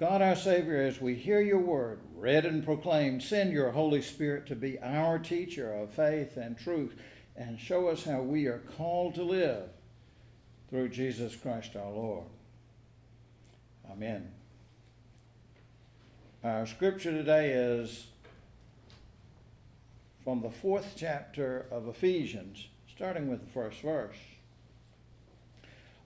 God our Savior, as we hear your word read and proclaimed, send your Holy Spirit to be our teacher of faith and truth and show us how we are called to live through Jesus Christ our Lord. Amen. Our scripture today is from the fourth chapter of Ephesians, starting with the first verse.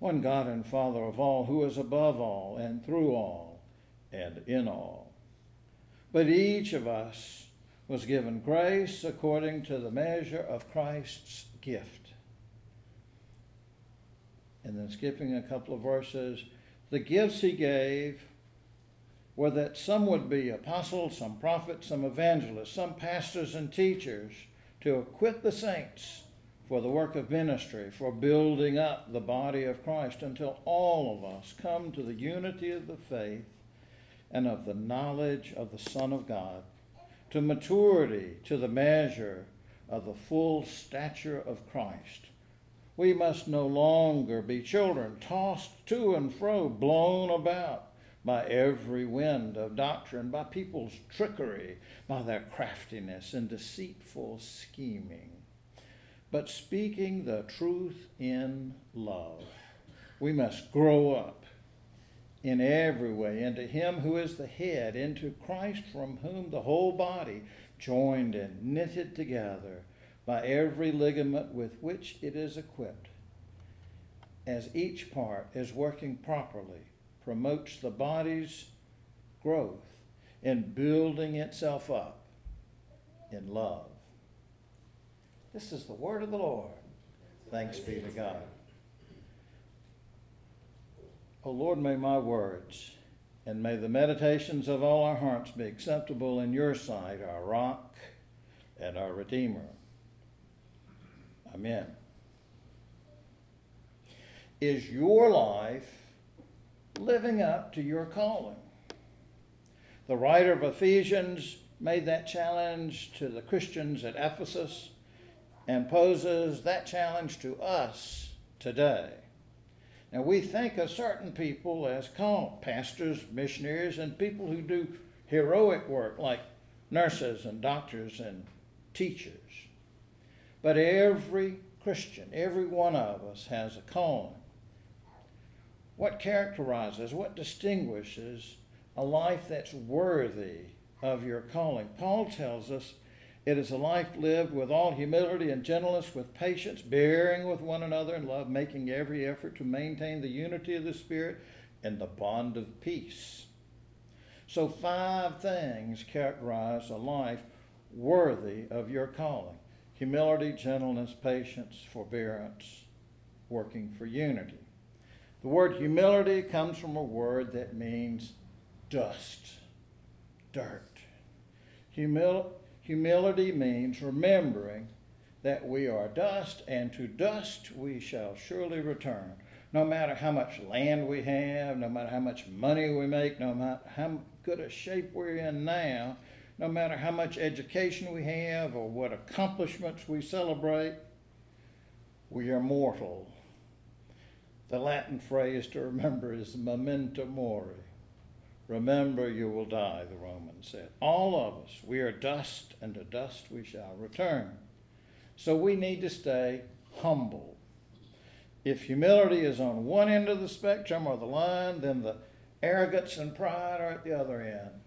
one God and Father of all, who is above all and through all and in all. But each of us was given grace according to the measure of Christ's gift. And then skipping a couple of verses, the gifts he gave were that some would be apostles, some prophets, some evangelists, some pastors and teachers to equip the saints for the work of ministry, for building up the body of Christ until all of us come to the unity of the faith and of the knowledge of the Son of God, to maturity, to the measure of the full stature of Christ. We must no longer be children tossed to and fro, blown about by every wind of doctrine, by people's trickery, by their craftiness and deceitful scheming but speaking the truth in love. We must grow up in every way into Him who is the head, into Christ from whom the whole body, joined and knitted together by every ligament with which it is equipped, as each part is working properly, promotes the body's growth in building itself up in love. This is the word of the Lord. Thanks be to God. O oh Lord, may my words and may the meditations of all our hearts be acceptable in your sight, our rock and our Redeemer. Amen. Is your life living up to your calling? The writer of Ephesians made that challenge to the Christians at Ephesus and poses that challenge to us today. Now, we think of certain people as called pastors, missionaries, and people who do heroic work like nurses and doctors and teachers. But every Christian, every one of us has a calling. What characterizes, what distinguishes a life that's worthy of your calling? Paul tells us it is a life lived with all humility and gentleness, with patience, bearing with one another in love, making every effort to maintain the unity of the Spirit in the bond of peace. So, five things characterize a life worthy of your calling humility, gentleness, patience, forbearance, working for unity. The word humility comes from a word that means dust, dirt. Humility Humility means remembering that we are dust, and to dust we shall surely return. No matter how much land we have, no matter how much money we make, no matter how good a shape we're in now, no matter how much education we have or what accomplishments we celebrate, we are mortal. The Latin phrase to remember is memento mori. Remember, you will die, the Romans said. All of us, we are dust, and to dust we shall return. So we need to stay humble. If humility is on one end of the spectrum or the line, then the arrogance and pride are at the other end.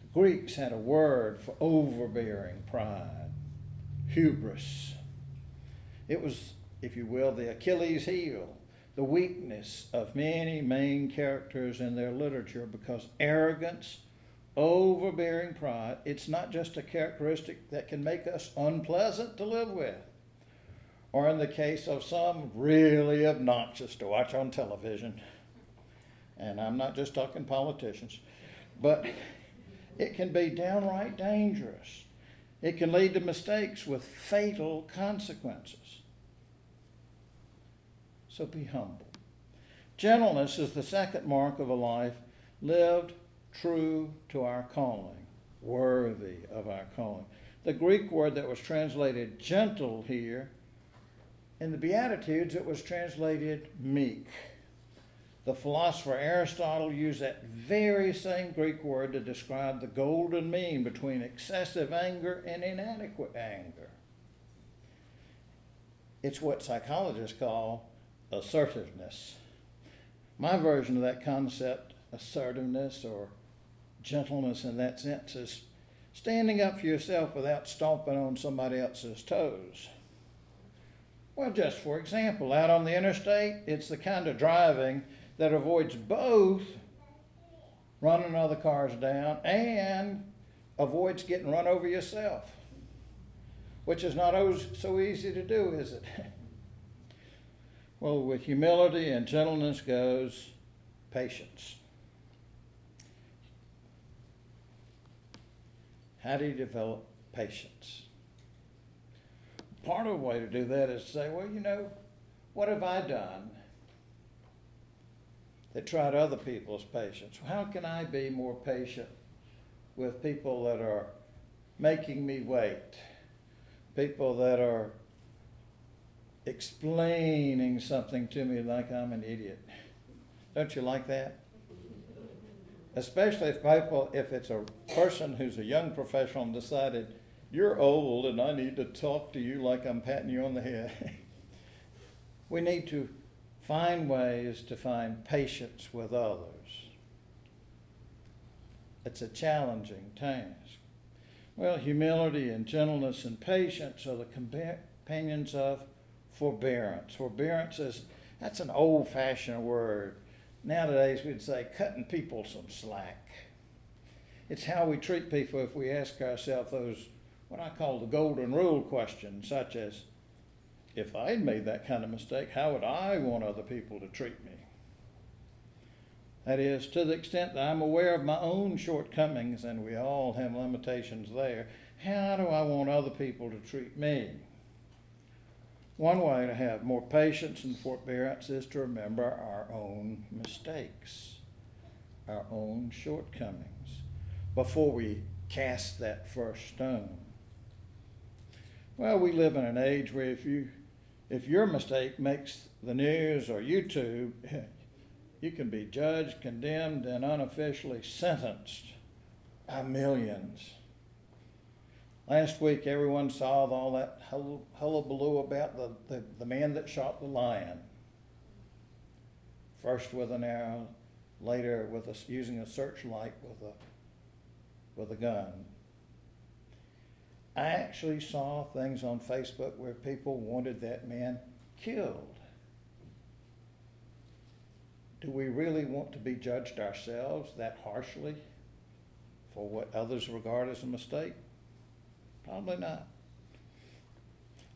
The Greeks had a word for overbearing pride hubris. It was, if you will, the Achilles heel the weakness of many main characters in their literature because arrogance, overbearing pride, it's not just a characteristic that can make us unpleasant to live with, or in the case of some, really obnoxious to watch on television. and I'm not just talking politicians, but it can be downright dangerous. It can lead to mistakes with fatal consequences. So be humble. Gentleness is the second mark of a life lived true to our calling, worthy of our calling. The Greek word that was translated gentle here, in the Beatitudes, it was translated meek. The philosopher Aristotle used that very same Greek word to describe the golden mean between excessive anger and inadequate anger. It's what psychologists call assertiveness. My version of that concept, assertiveness or gentleness in that sense, is standing up for yourself without stomping on somebody else's toes. Well, just for example, out on the interstate, it's the kind of driving that avoids both running other cars down and avoids getting run over yourself, which is not always so easy to do, is it? well, with humility and gentleness goes patience. How do you develop patience? Part of the way to do that is to say, well, you know, what have I done that tried other people's patience. How can I be more patient with people that are making me wait? People that are explaining something to me like I'm an idiot. Don't you like that? Especially if people, if it's a person who's a young professional and decided you're old and I need to talk to you like I'm patting you on the head. we need to Find ways to find patience with others. It's a challenging task. Well, humility and gentleness and patience are the companions of forbearance. Forbearance is that's an old fashioned word. Nowadays we'd say cutting people some slack. It's how we treat people if we ask ourselves those what I call the golden rule questions, such as if I'd made that kind of mistake, how would I want other people to treat me? That is, to the extent that I'm aware of my own shortcomings, and we all have limitations there, how do I want other people to treat me? One way to have more patience and forbearance is to remember our own mistakes, our own shortcomings, before we cast that first stone. Well, we live in an age where if you if your mistake makes the news or YouTube, you can be judged, condemned, and unofficially sentenced by millions. Last week, everyone saw all that hullabaloo about the, the, the man that shot the lion. First with an arrow, later with a, using a searchlight with a, with a gun. I actually saw things on Facebook where people wanted that man killed. Do we really want to be judged ourselves that harshly for what others regard as a mistake? Probably not.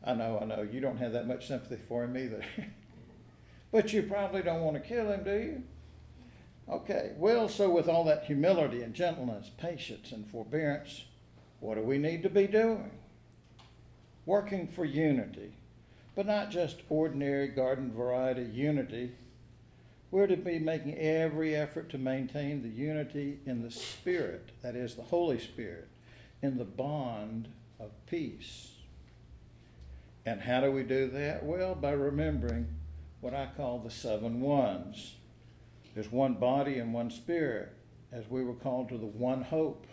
I know, I know, you don't have that much sympathy for him either. but you probably don't want to kill him, do you? Okay, well, so with all that humility and gentleness, patience and forbearance, what do we need to be doing? Working for unity, but not just ordinary garden variety unity. We're to be making every effort to maintain the unity in the Spirit, that is, the Holy Spirit, in the bond of peace. And how do we do that? Well, by remembering what I call the seven ones. There's one body and one spirit, as we were called to the one hope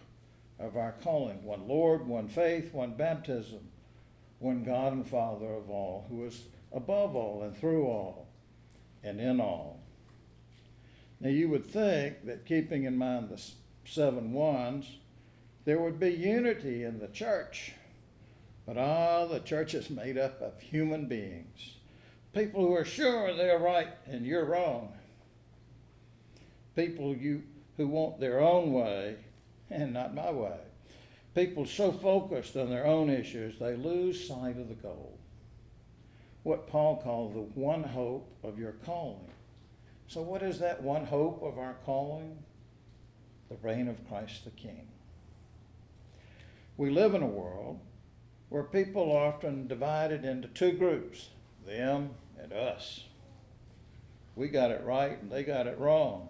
of our calling one Lord, one faith, one baptism, one God and Father of all, who is above all and through all and in all. Now, you would think that keeping in mind the seven ones, there would be unity in the church. But ah, the church is made up of human beings, people who are sure they're right and you're wrong, people you, who want their own way and not my way. People so focused on their own issues, they lose sight of the goal. What Paul called the one hope of your calling. So, what is that one hope of our calling? The reign of Christ the King. We live in a world where people are often divided into two groups them and us. We got it right and they got it wrong.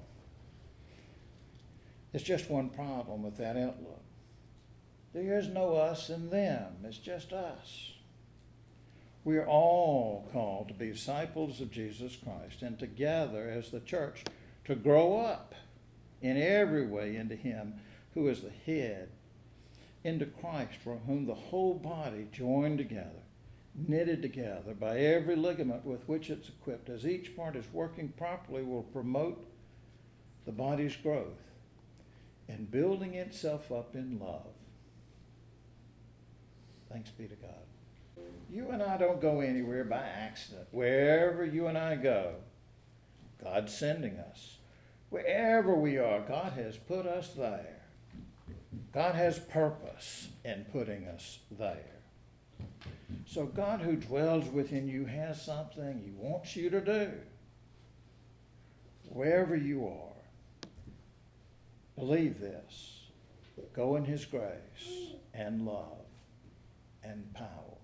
There's just one problem with that outlook. There is no us and them, it's just us. We are all called to be disciples of Jesus Christ and together as the church to grow up in every way into Him who is the head, into Christ, for whom the whole body joined together, knitted together by every ligament with which it's equipped, as each part is working properly, will promote the body's growth and building itself up in love. Thanks be to God. You and I don't go anywhere by accident. Wherever you and I go, God's sending us. Wherever we are, God has put us there. God has purpose in putting us there. So, God who dwells within you has something He wants you to do. Wherever you are, believe this. Go in His grace and love and power.